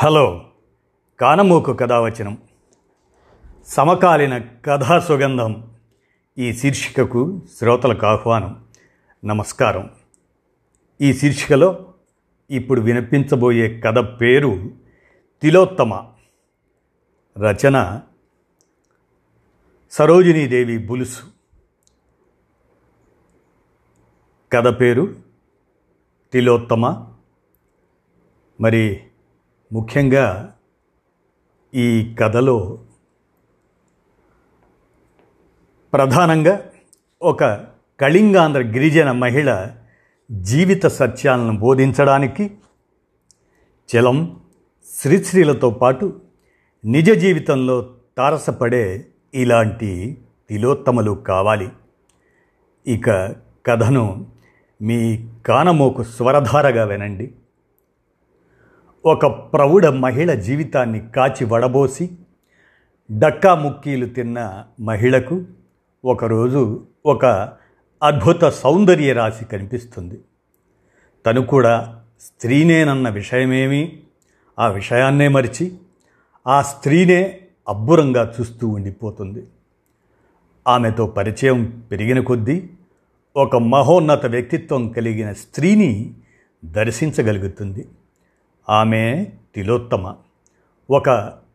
Hello కానమూకు కథావచనం. సమకాలీన కథా సుగంధం. ఈ శీర్షికకు శ్రోతలకు ఆహ్వానం నమస్కారం. ఈ శీర్షికలో ఇప్పుడు వినిపించబోయే కథ పేరు తిలోత్తమ. రచన సరోజినీదేవి బులుసు. కథ పేరు తిలోత్తమ. మరి ముఖ్యంగా ఈ కథలో ప్రధానంగా ఒక కళింగాంధ్ర గిరిజన మహిళ జీవిత సత్యాలను బోధించడానికి చలం శ్రీశ్రీలతో పాటు నిజ జీవితంలో తారసపడే ఇలాంటి తిలోత్తమలు కావాలి. ఇక కథను మీ కానమోకు స్వరధారగా వినండి. ఒక ప్రౌఢ మహిళ జీవితాన్ని కాచి వడబోసి డక్కా ముక్కీలు తిన్న మహిళకు ఒకరోజు ఒక అద్భుత సౌందర్య రాశి కనిపిస్తుంది. తను కూడా స్త్రీనేనన్న విషయమేమి ఆ విషయాన్నే మరిచి ఆ స్త్రీనే అబ్బురంగా చూస్తూ ఉండిపోతుంది. ఆమెతో పరిచయం పెరిగిన కొద్దీ ఒక మహోన్నత వ్యక్తిత్వం కలిగిన స్త్రీని దర్శించగలుగుతుంది. ఆమె తిలోత్తమ. ఒక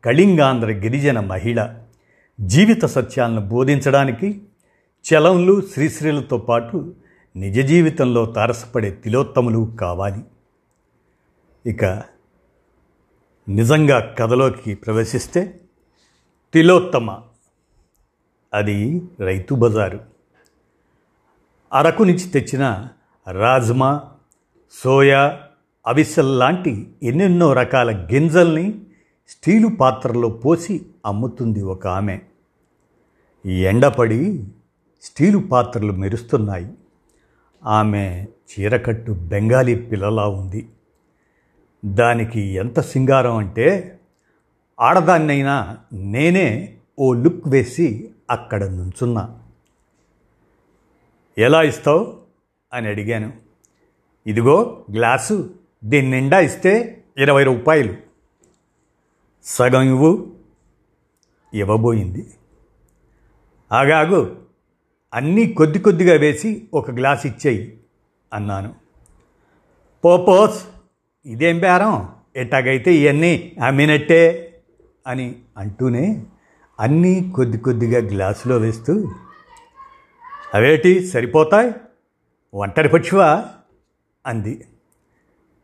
కళింగాంధ్ర గిరిజన మహిళ. జీవిత సత్యాలను బోధించడానికి చలంలు శ్రీశ్రీలతో పాటు నిజ జీవితంలో తారసపడే తిలోత్తములు కావాలి. ఇక నిజంగా కథలోకి ప్రవేశిస్తే తిలోత్తమ. అది రైతు బజారు. అరకు నుంచి తెచ్చిన రాజ్మా సోయా అవిసల్లాంటి ఎన్నెన్నో రకాల గింజల్ని స్టీలు పాత్రలో పోసి అమ్ముతుంది ఒక ఆమె. ఎండపడి స్టీలు పాత్రలు మెరుస్తున్నాయి. ఆమె చీరకట్టు బెంగాలీ పిల్లలా ఉంది. దానికి ఎంత సింగారం అంటే ఆడదాన్నైనా నేనే ఓ లుక్ వేసి అక్కడ నుంచున్నా. ఎలా ఇస్తావు? అని అడిగాను. ఇదిగో గ్లాసు. దీని నిండా ఇస్తే ఇరవై రూపాయలు. సగం ఇవ్వు. ఇవ్వబోయింది. ఆగాగు అన్నీ కొద్ది కొద్దిగా వేసి ఒక గ్లాస్ ఇచ్చేయి అన్నాను. పోపోస్ ఇదేం బేరం? ఎట్టాగైతే ఇవన్నీ అమ్మినట్టే అని అంటూనే అన్నీ కొద్ది కొద్దిగా గ్లాసులో వేస్తూ అవేటి సరిపోతాయి? ఒంటరి పక్షివా? అంది.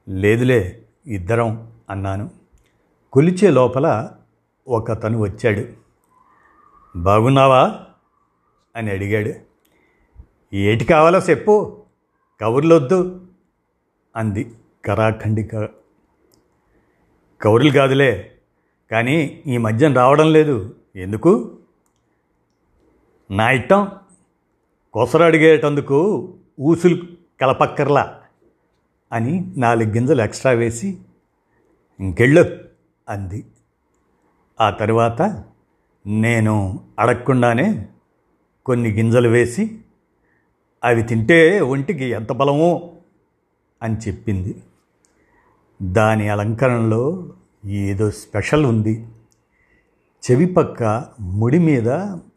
లేదులే ఇద్దరం అన్నాను. కొలిచే లోపల ఒకతను వచ్చాడు. బాగున్నావా? అని అడిగాడు. ఏటి కావాలో చెప్పు కబుర్లొద్దు అంది కరాఖండిక. కౌరులు కాదులే కానీ ఈ మధ్యన రావడం లేదు ఎందుకు? నా ఇట్టం కొసరు అడిగేటందుకు ఊసులు కలపక్కర్లా. అని నాలుగు గింజలు ఎక్స్ట్రా వేసి ఇంకెళ్ళు అంది. ఆ తర్వాత నేను అడగకుండానే కొన్ని గింజలు వేసి అవి తింటే ఒంటికి ఎంత బలమో అని చెప్పింది. దాని అలంకరణలో ఏదో స్పెషల్ ఉంది. చెవి పక్క ముడి మీద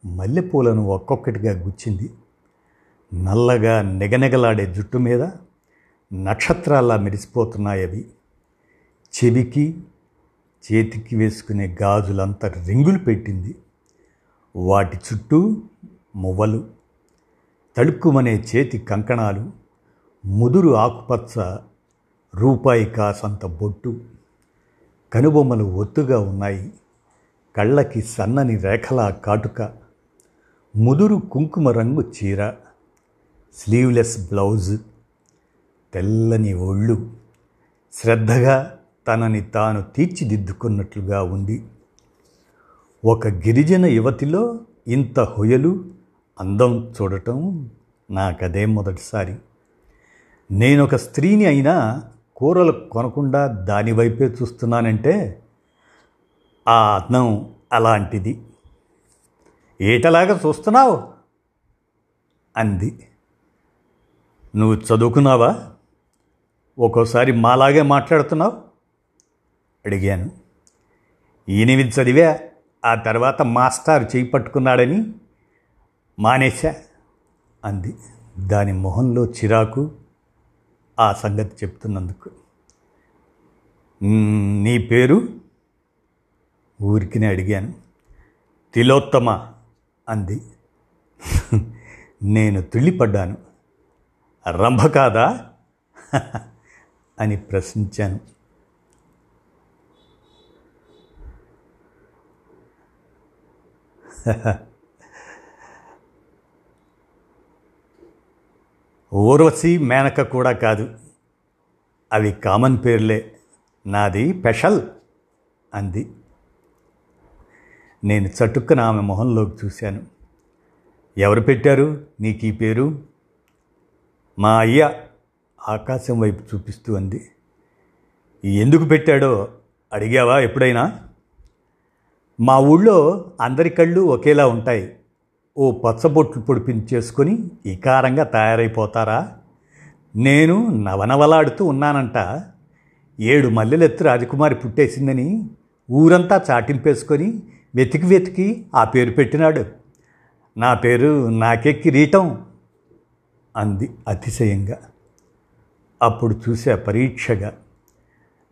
మల్లెపూలను ఒక్కొక్కటిగా గుచ్చింది. నల్లగా నిగనిగలాడే జుట్టు మీద నక్షత్రాల్లా మెరిసిపోతున్నాయి అవి. చెవికి చేతికి వేసుకునే గాజులంతా రింగులు పెట్టింది. వాటి చుట్టూ మువ్వలు తడుక్కుమనే చేతి కంకణాలు ముదురు ఆకుపచ్చ రూపాయి కాసంత బొట్టు. కనుబొమ్మలు ఒత్తుగా ఉన్నాయి. కళ్ళకి సన్నని రేఖలా కాటుక. ముదురు కుంకుమ రంగు చీర. Sleeveless blouse. తెల్లని ఒళ్ళు. శ్రద్ధగా తనని తాను తీర్చిదిద్దుకున్నట్లుగా ఉంది. ఒక గిరిజన యువతిలో ఇంత హొయలు అందం చూడటం నాకదే మొదటిసారి. నేనొక స్త్రీని అయినా కూరలు కొనకుండా దాని వైపే చూస్తున్నానంటే ఆ అందం అలాంటిది. ఏటలాగా చూస్తున్నావు? అంది. నువ్వు చదువుకున్నావా? ఒక్కోసారి మాలాగే మాట్లాడుతున్నావు? అడిగాను. ఎనిమిది చదివా ఆ తర్వాత మాస్టారు చేయి పట్టుకున్నాడని మానేశా అంది. దాని మొహంలో చిరాకు ఆ సంగతి చెప్తున్నందుకు. నీ పేరు? ఊరికినే అడిగాను. తిలోత్తమ అంది. నేను తుళ్ళిపడ్డాను రంభ కాదా? అని ప్రశ్నించాను. ఊర్వశి మేనక కూడా కాదు. అవి కామన్ పేర్లే. నాది స్పెషల్ అంది. నేను చటుక్కున ఆమె మొహంలోకి చూశాను. ఎవరు పెట్టారు? నీకు ఈ పేరు? మా అయ్య ఆకాశం వైపు చూపిస్తూ అంది. ఎందుకు పెట్టాడో అడిగావా ఎప్పుడైనా? మా ఊళ్ళో అందరి కళ్ళు ఒకేలా ఉంటాయి. ఓ పచ్చబొట్లు పొడిపించేసుకొని ఇకారంగా తయారైపోతారా? నేను నవనవలాడుతూ ఉన్నానంట. ఏడు మల్లెలెత్తు రాజకుమారి పుట్టేసిందని ఊరంతా చాటింపేసుకొని వెతికి వెతికి ఆ పేరు పెట్టినాడు. నా పేరు నాకెక్కి రీటం అంది అతిశయంగా. అప్పుడు చూసే పరీక్షగా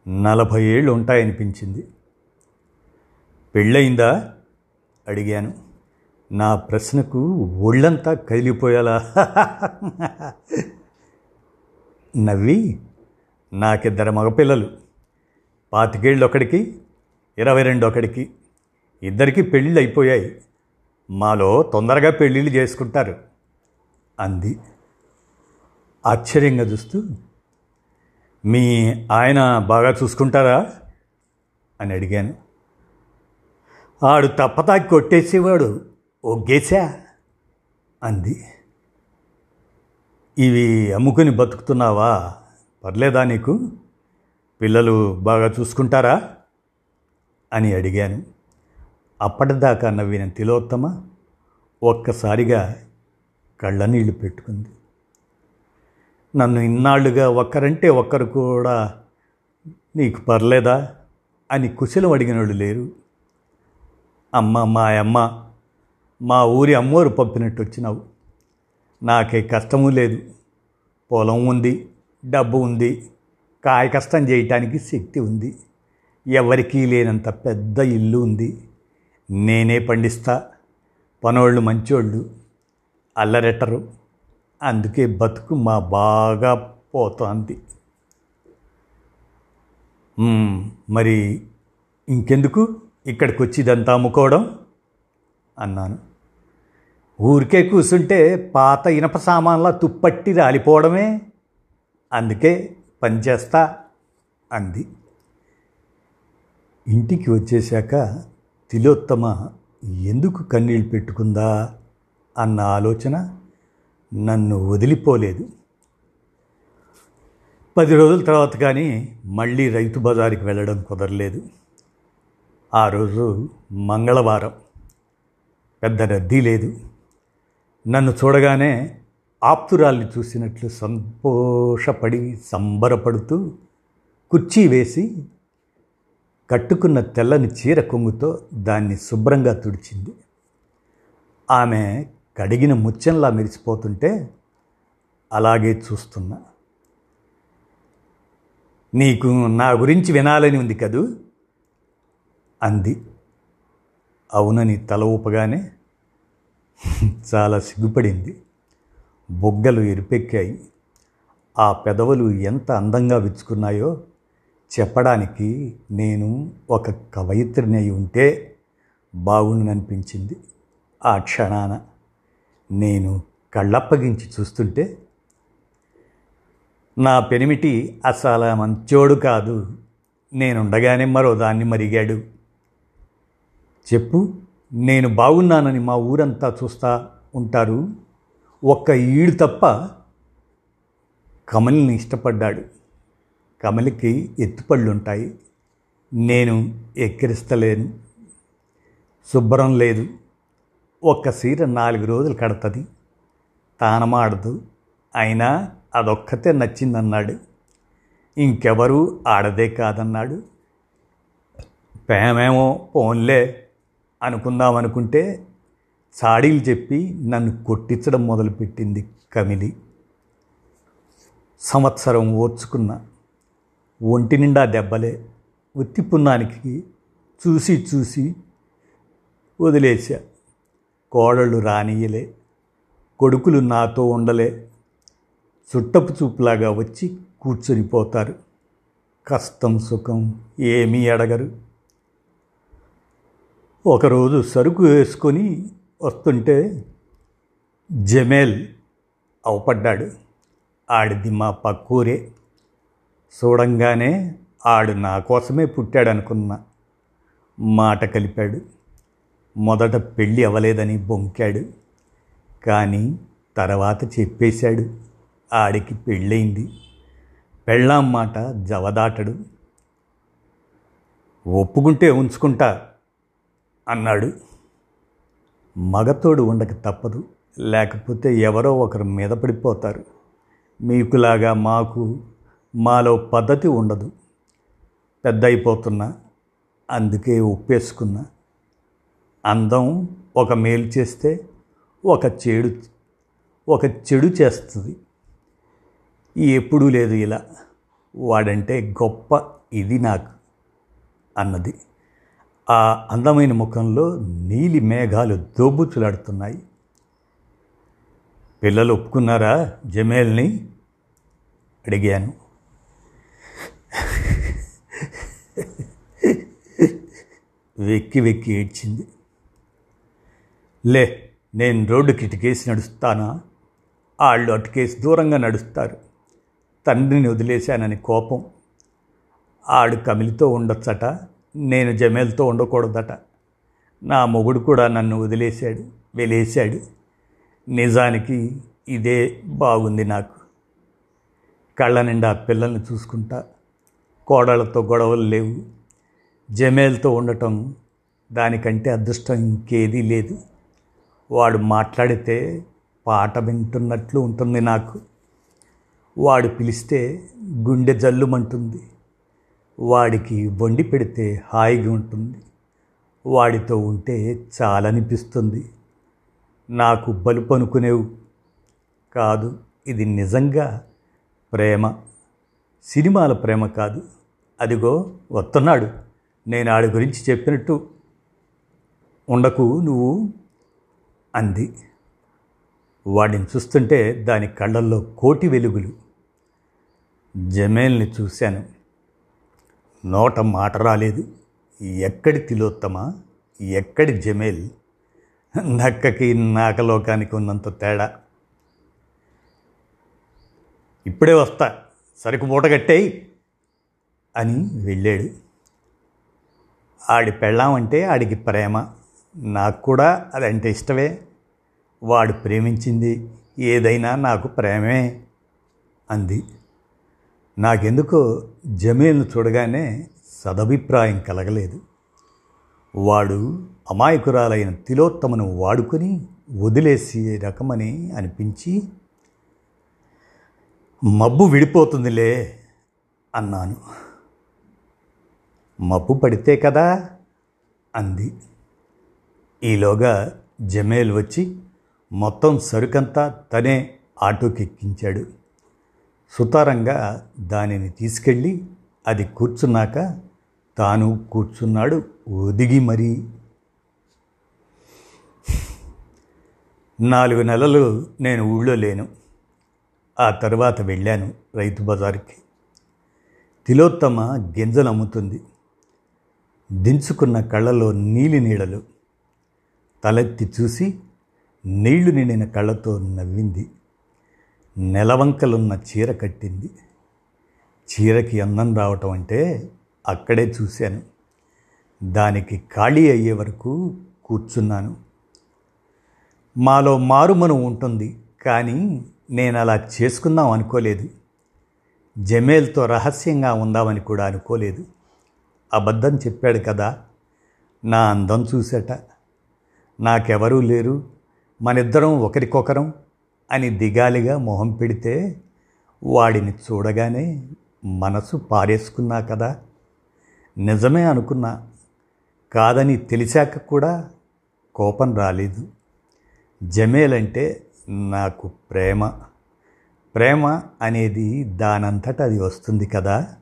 నలభై ఏళ్ళు ఉంటాయనిపించింది. పెళ్ళయిందా? అడిగాను. నా ప్రశ్నకు ఒళ్ళంతా కదిలిపోయేలా నవ్వి నాకిద్దరు మగపిల్లలు. పాతికేళ్ళు ఒకడికి ఇరవై రెండు ఒకడికి ఇద్దరికి పెళ్ళిళ్ళు అయిపోయాయి మాలో తొందరగా పెళ్ళిళ్ళు చేసుకుంటారు. అంది. ఆశ్చర్యంగా చూస్తూ మీ ఆయన బాగా చూసుకుంటారా? అని అడిగాను. ఆడు తప్పతాకి కొట్టేసేవాడు ఒగ్గేశా అంది. ఇవి అమ్ముకుని బతుకుతున్నావా? పర్లేదా నీకు? పిల్లలు బాగా చూసుకుంటారా? అని అడిగాను. అప్పటిదాకా నవ్విన తిలోత్తమ ఒక్కసారిగా కళ్ళనీళ్ళు పెట్టుకుంది. నన్ను ఇన్నాళ్ళుగా ఒక్కరంటే ఒక్కరు కూడా నీకు పర్లేదా అని కుశలం అడిగిన వాళ్ళు లేరు. అమ్మ మా అమ్మ మా ఊరి అమ్మోరు పంపినట్టు వచ్చినావు. నాకే కష్టము లేదు. పొలం ఉంది డబ్బు ఉంది కాయ కష్టం చేయటానికి శక్తి ఉంది. ఎవరికీ లేనంత పెద్ద ఇల్లు ఉంది. నేనే పండిస్తా. పనోళ్ళు మంచోళ్ళు అల్లరెట్టరు. అందుకే బతుకు మా బాగా పోతోంది. మరి ఇంకెందుకు? ఇక్కడికి వచ్చి ఇదంతా అమ్ముకోవడం? అన్నాను. ఊరికే కూర్చుంటే పాత ఇనప సామాన్ల తుప్పట్టి రాలిపోవడమే? అందుకే పనిచేస్తా అంది. ఇంటికి వచ్చేశాక తిలోత్తమ ఎందుకు కన్నీళ్ళు పెట్టుకుందా? అన్న ఆలోచన నన్ను వదిలిపోలేదు. పది రోజుల తర్వాత కానీ మళ్ళీ రైతు బజారుకి వెళ్ళడం కుదరలేదు. ఆ రోజు మంగళవారం. పెద్ద రద్దీ లేదు. నన్ను చూడగానే ఆప్తురాల్ని చూసినట్లు సంతోషపడి సంబరపడుతూ కుర్చీ వేసి కట్టుకున్న తెల్లని చీర కొంగుతో దాన్ని శుభ్రంగా తుడిచింది. ఆమె కడిగిన ముత్యంలా మెరిసిపోతుంటే అలాగే చూస్తున్నా. నీకు నా గురించి వినాలని ఉంది కదూ? అంది. అవునని తల ఊపగానే చాలా సిగ్గుపడింది. బొగ్గలు ఎరిపెక్కాయి. ఆ పెదవులు ఎంత అందంగా విచ్చుకున్నాయో చెప్పడానికి నేను ఒక కవయిత్రిని అయి ఉంటే బాగుండనిపించింది ఆ క్షణాన. నేను కళ్ళప్పగించి చూస్తుంటే నా పెనిమిటి అసలు మంచోడు కాదు. నేనుండగానే మరో దాన్ని మరిగాడు. చెప్పు నేను బాగున్నానని మా ఊరంతా చూస్తా ఉంటారు. ఒక్క ఈడు తప్ప కమలిని ఇష్టపడ్డాడు. కమలికి ఎత్తుపళ్ళుంటాయి. నేను ఎక్కిరిస్తలేను. శుభ్రం లేదు. ఒక్క సీర నాలుగు రోజులు కడతది. తానమాడదు. అయినా అదొక్కతే నచ్చిందన్నాడు. ఇంకెవరూ ఆడదే కాదన్నాడు. పేమేమో పోన్లే అనుకుందాం అనుకుంటే చాడీలు చెప్పి నన్ను కొట్టించడం మొదలుపెట్టింది కమిలి. సంవత్సరం ఓర్చుకున్న ఒంటి నిండా దెబ్బలే ఉత్తిపున్నానికి చూసి చూసి వదిలేశా. కోడళ్ళు రానియలే కొడుకులు నాతో ఉండలే. చుట్టపు చూపులాగా వచ్చి కూర్చొని పోతారు కష్టం సుఖం ఏమీ అడగరు. ఒకరోజు సరుకు వేసుకొని వస్తుంటే జమేల్ అవపడ్డాడు. ఆడిది మా పక్కూరే. చూడంగానే ఆడు నా కోసమే పుట్టాడనుకున్నా మాట కలిపాడు. మొదట పెళ్ళి అవ్వలేదని బొంకాడు. కానీ తర్వాత చెప్పేశాడు. ఆడికి పెళ్ళయింది. పెళ్ళాం మాట జవదాటడు. ఒప్పుకుంటే ఉంచుకుంటా అన్నాడు. మగతోడు ఉండక తప్పదు. లేకపోతే ఎవరో ఒకరు మీద పడిపోతారు. మీకులాగా మాకు మాలో పద్ధతి ఉండదు. పెద్ద అయిపోతున్నా అందుకే ఒప్పేసుకున్నా. అందం ఒక మేలు చేస్తే ఒక చెడు ఒక చెడు చేస్తుంది. ఎప్పుడూ లేదు ఇలా. వాడంటే గొప్ప ఇది నాకు అన్నది. ఆ అందమైన ముఖంలో నీలి మేఘాలు దోబుచులాడుతున్నాయి. పిల్లలు ఒప్పుకున్నారా జమేల్ని? అడిగాను. వెక్కి వెక్కి ఏడ్చింది. లే నేను రోడ్డుకి ఇటుకేసి నడుస్తానా? వాళ్ళు అటుకేసి దూరంగా నడుస్తారు. తండ్రిని వదిలేశానని కోపం. ఆడు కమిలితో ఉండొచ్చట నేను జమేల్తో ఉండకూడదట. నా మొగుడు కూడా నన్ను వదిలేశాడు వెలేశాడు. నిజానికి ఇదే బాగుంది నాకు. కళ్ళ నిండా పిల్లల్ని చూసుకుంటా. కోడళ్ళతో గొడవలు లేవు. జమేల్తో ఉండటం దానికంటే అదృష్టం ఇంకేదీ లేదు. వాడు మాట్లాడితే పాట వింటున్నట్లు ఉంటుంది నాకు. వాడు పిలిస్తే గుండె జల్లుమంటుంది. వాడికి వండి పెడితే హాయిగా ఉంటుంది. వాడితో ఉంటే చాలనిపిస్తుంది. నాకు బలుపు అనుకునేవు. కాదు ఇది నిజంగా ప్రేమ. సినిమాల ప్రేమ కాదు. అదిగో వస్తున్నాడు. నేను ఆడి గురించి చెప్పినట్టు. ఉండకు నువ్వు. అంది. వాడిని చూస్తుంటే దాని కళ్ళల్లో కోటి వెలుగులు. జమేల్ని చూశాను. నోట మాట రాలేదు. ఎక్కడి తిలోత్తమ? ఎక్కడి జమేల్? నక్కకి నాకలోకానికి ఉన్నంత తేడా. ఇప్పుడే వస్తా. సరుకు మూటగట్టేయి అని వెళ్ళాడు. ఆడి పెళ్ళామంటే ఆడికి ప్రేమ. నాకు కూడా అదంటే ఇష్టమే. వాడు ప్రేమించింది ఏదైనా నాకు ప్రేమే అంది. నాకెందుకో జమీల్ను చూడగానే సదభిప్రాయం కలగలేదు. వాడు అమాయకురాలైన తిలోత్తమను వాడుకొని వదిలేసే రకమని అనిపించి మబ్బు విడిపోతుందిలే అన్నాను. మబ్బు పడితే కదా అంది. ఈలోగా జమేల్ వచ్చి మొత్తం సరుకంతా తనే ఆటోకెక్కించాడు. సుతారంగా దానిని తీసుకెళ్ళి అది కూర్చున్నాక తాను కూర్చున్నాడు ఒదిగి మరీ. నాలుగు నెలలు నేను ఊళ్ళో లేను. ఆ తర్వాత వెళ్ళాను రైతు బజార్కి. తిలోత్తమ గింజలు అమ్ముతుంది. దించుకున్న కళ్ళలో నీలి నీడలు తలెత్తి చూసి నీళ్ళు నిండిన కళ్ళతో నవ్వింది. నెలవంకలున్న చీర కట్టింది. చీరకి అందం రావటం అంటే అక్కడే చూశాను. దానికి ఖాళీ అయ్యే వరకు కూర్చున్నాను. మాలో మారుమను ఉంటుంది కానీ నేను అలా చేసుకుందాం అనుకోలేదు. జమేల్తో రహస్యంగా ఉందామని కూడా అనుకోలేదు. అబద్ధం చెప్పాడు కదా నా అందం చూసేట. నాకెవరూ లేరు. మనిద్దరం ఒకరికొకరం అని దిగాలిగా మొహం పెడితే వాడిని చూడగానే మనసు పారేసుకున్నా కదా. నిజమే అనుకున్నా. కాదని తెలిసాక కూడా కోపం రాలేదు. జమేల్ అంటే నాకు ప్రేమ. ప్రేమ అనేది దానంతట అది వస్తుంది కదా.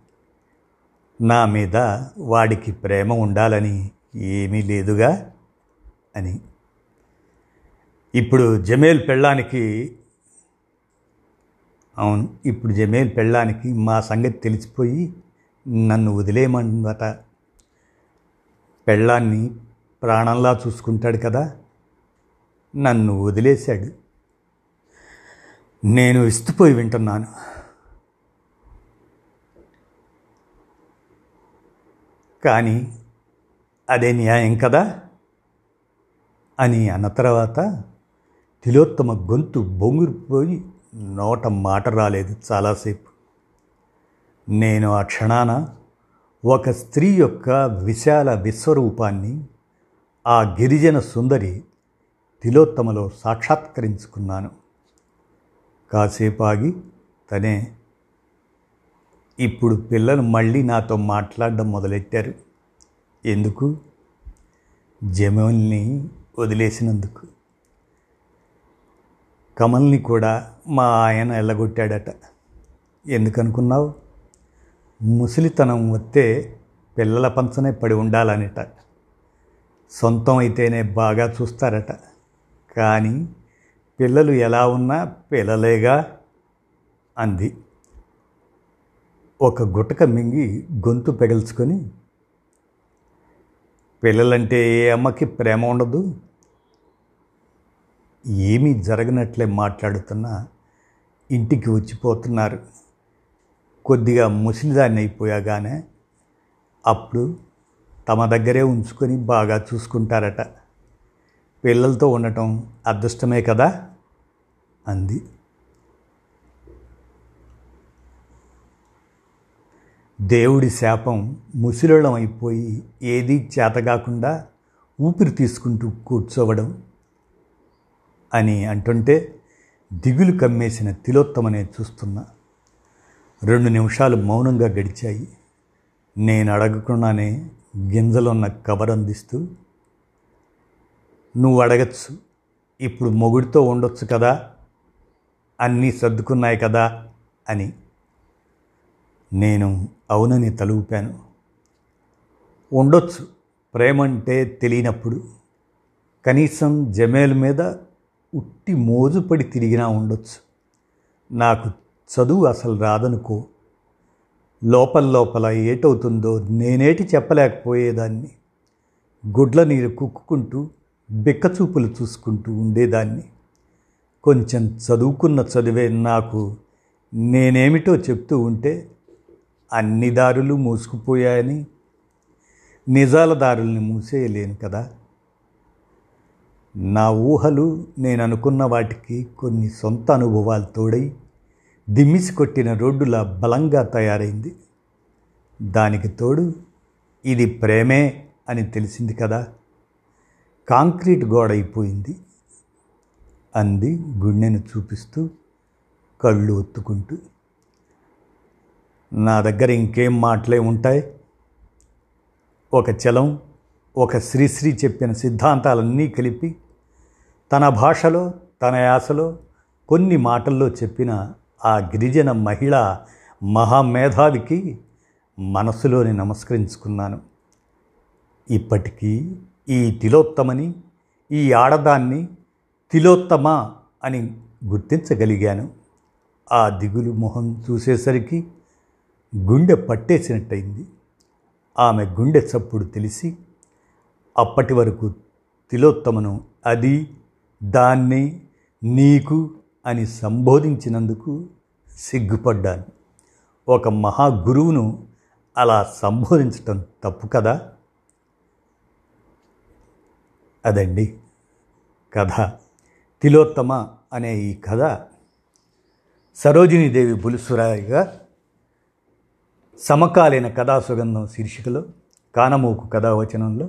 నా మీద వాడికి ప్రేమ ఉండాలని ఏమీ లేదుగా అని ఇప్పుడు జమేల్ పెళ్ళానికి అవును ఇప్పుడు జమేల్ పెళ్ళానికి మా సంగతి తెలిసిపోయి నన్ను వదిలేయమందట. పెళ్ళాన్ని ప్రాణంలా చూసుకుంటాడు కదా నన్ను వదిలేశాడు. నేను ఇస్తుపోయి వింటున్నాను. కానీ అదే న్యాయం కదా అని అన్న తర్వాత తిలోత్తమ గొంతు బొంగురిపోయి నోట మాట రాలేదు చాలాసేపు. నేను ఆ క్షణాన ఒక స్త్రీ యొక్క విశాల విశ్వరూపాన్ని ఆ గిరిజన సుందరి తిలోత్తమలో సాక్షాత్కరించుకున్నాను. కాసేపు ఆగి తనే ఇప్పుడు పిల్లలు మళ్ళీ నాతో మాట్లాడడం మొదలెట్టారు? ఎందుకు? జమల్ని వదిలేసినందుకు. కమల్ని కూడా మా ఆయన ఎల్లగొట్టాడట. ఎందుకనుకున్నావు? ముసలితనం వస్తే పిల్లల పంచనే పడి ఉండాలనిట. సొంతం అయితేనే బాగా చూస్తారట. కానీ పిల్లలు ఎలా ఉన్నా పిల్లలేగా అంది. ఒక గుటక మింగి గొంతు పెగల్చుకొని పిల్లలంటే ఏ అమ్మకి ప్రేమ ఉండదు? ఏమీ జరగనట్లే మాట్లాడుతున్నా ఇంటికి వచ్చిపోతున్నారు. కొద్దిగా ముసిలిదాన్ని అయిపోయాగానే అప్పుడు తమ దగ్గరే ఉంచుకొని బాగా చూసుకుంటారట. పిల్లలతో ఉండటం అదృష్టమే కదా? అంది. దేవుడి శాపం ముసిలోళం అయిపోయి ఏదీ చేతగాకుండా ఊపిరి తీసుకుంటూ కూర్చోవడం అని అంటుంటే దిగులు కమ్మేసిన తిలోత్తమనే చూస్తున్నా. రెండు నిమిషాలు మౌనంగా గడిచాయి. నేను అడగకుండానే గింజలున్న కవర్ అందిస్తూ నువ్వు అడగచ్చు. ఇప్పుడు మొగుడితో ఉండొచ్చు కదా. అన్నీ సర్దుకున్నాయి కదా అని. నేను అవునని తలూపాను. ఉండొచ్చు. ప్రేమంటే తెలియనప్పుడు కనీసం జమేల్ మీద ఉట్టి మోజుపడి తిరిగినా ఉండొచ్చు. నాకు చదువు అసలు రాదనుకో. లోపల లోపల ఏటవుతుందో నేనేటి చెప్పలేకపోయేదాన్ని. గుడ్ల నీరు కుక్కుంటూ బిక్కచూపులు చూసుకుంటూ ఉండేదాన్ని. కొంచెం చదువుకున్న చదివే నాకు నేనేమిటో చెప్తూ ఉంటే అన్ని దారులు మూసుకుపోయాయని. నిజాల దారుల్ని మూసేయలేను కదా. నా ఊహలు నేను అనుకున్న వాటికి కొన్ని సొంత అనుభవాలు తోడై దిమ్మిసి కొట్టిన రోడ్డులా బలంగా తయారైంది. దానికి తోడు ఇది ప్రేమే అని తెలిసింది కదా. కాంక్రీట్ గోడ అయిపోయింది. అంది గుండెను చూపిస్తూ కళ్ళు ఒత్తుకుంటూ. నా దగ్గర ఇంకేం మాటలే ఉంటాయి? ఒక చలం ఒక శ్రీశ్రీ చెప్పిన సిద్ధాంతాలన్నీ కలిపి తన భాషలో తన యాసలో కొన్ని మాటల్లో చెప్పిన ఆ గిరిజన మహిళ మహామేధావికి మనసులోని నమస్కరించుకున్నాను. ఇప్పటికీ ఈ తిలోత్తమని ఈ ఆడదాన్ని తిలోత్తమ అని గుర్తించగలిగాను. ఆ దిగులు మొహం చూసేసరికి గుండె పట్టేసినట్టయింది. ఆమె గుండె చప్పుడు తెలిసి అప్పటి వరకు తిలోత్తమను అది దాన్ని నీకు అని సంబోధించినందుకు సిగ్గుపడ్డాను. ఒక మహాగురువును అలా సంబోధించటం తప్పు కదా? అదండి కథ. తిలోత్తమ అనే ఈ కథ సరోజినీదేవి బులుసురాయిగా సమకాలీన కథా సుగంధం శీర్షికలో కానమూకు కథావచనంలో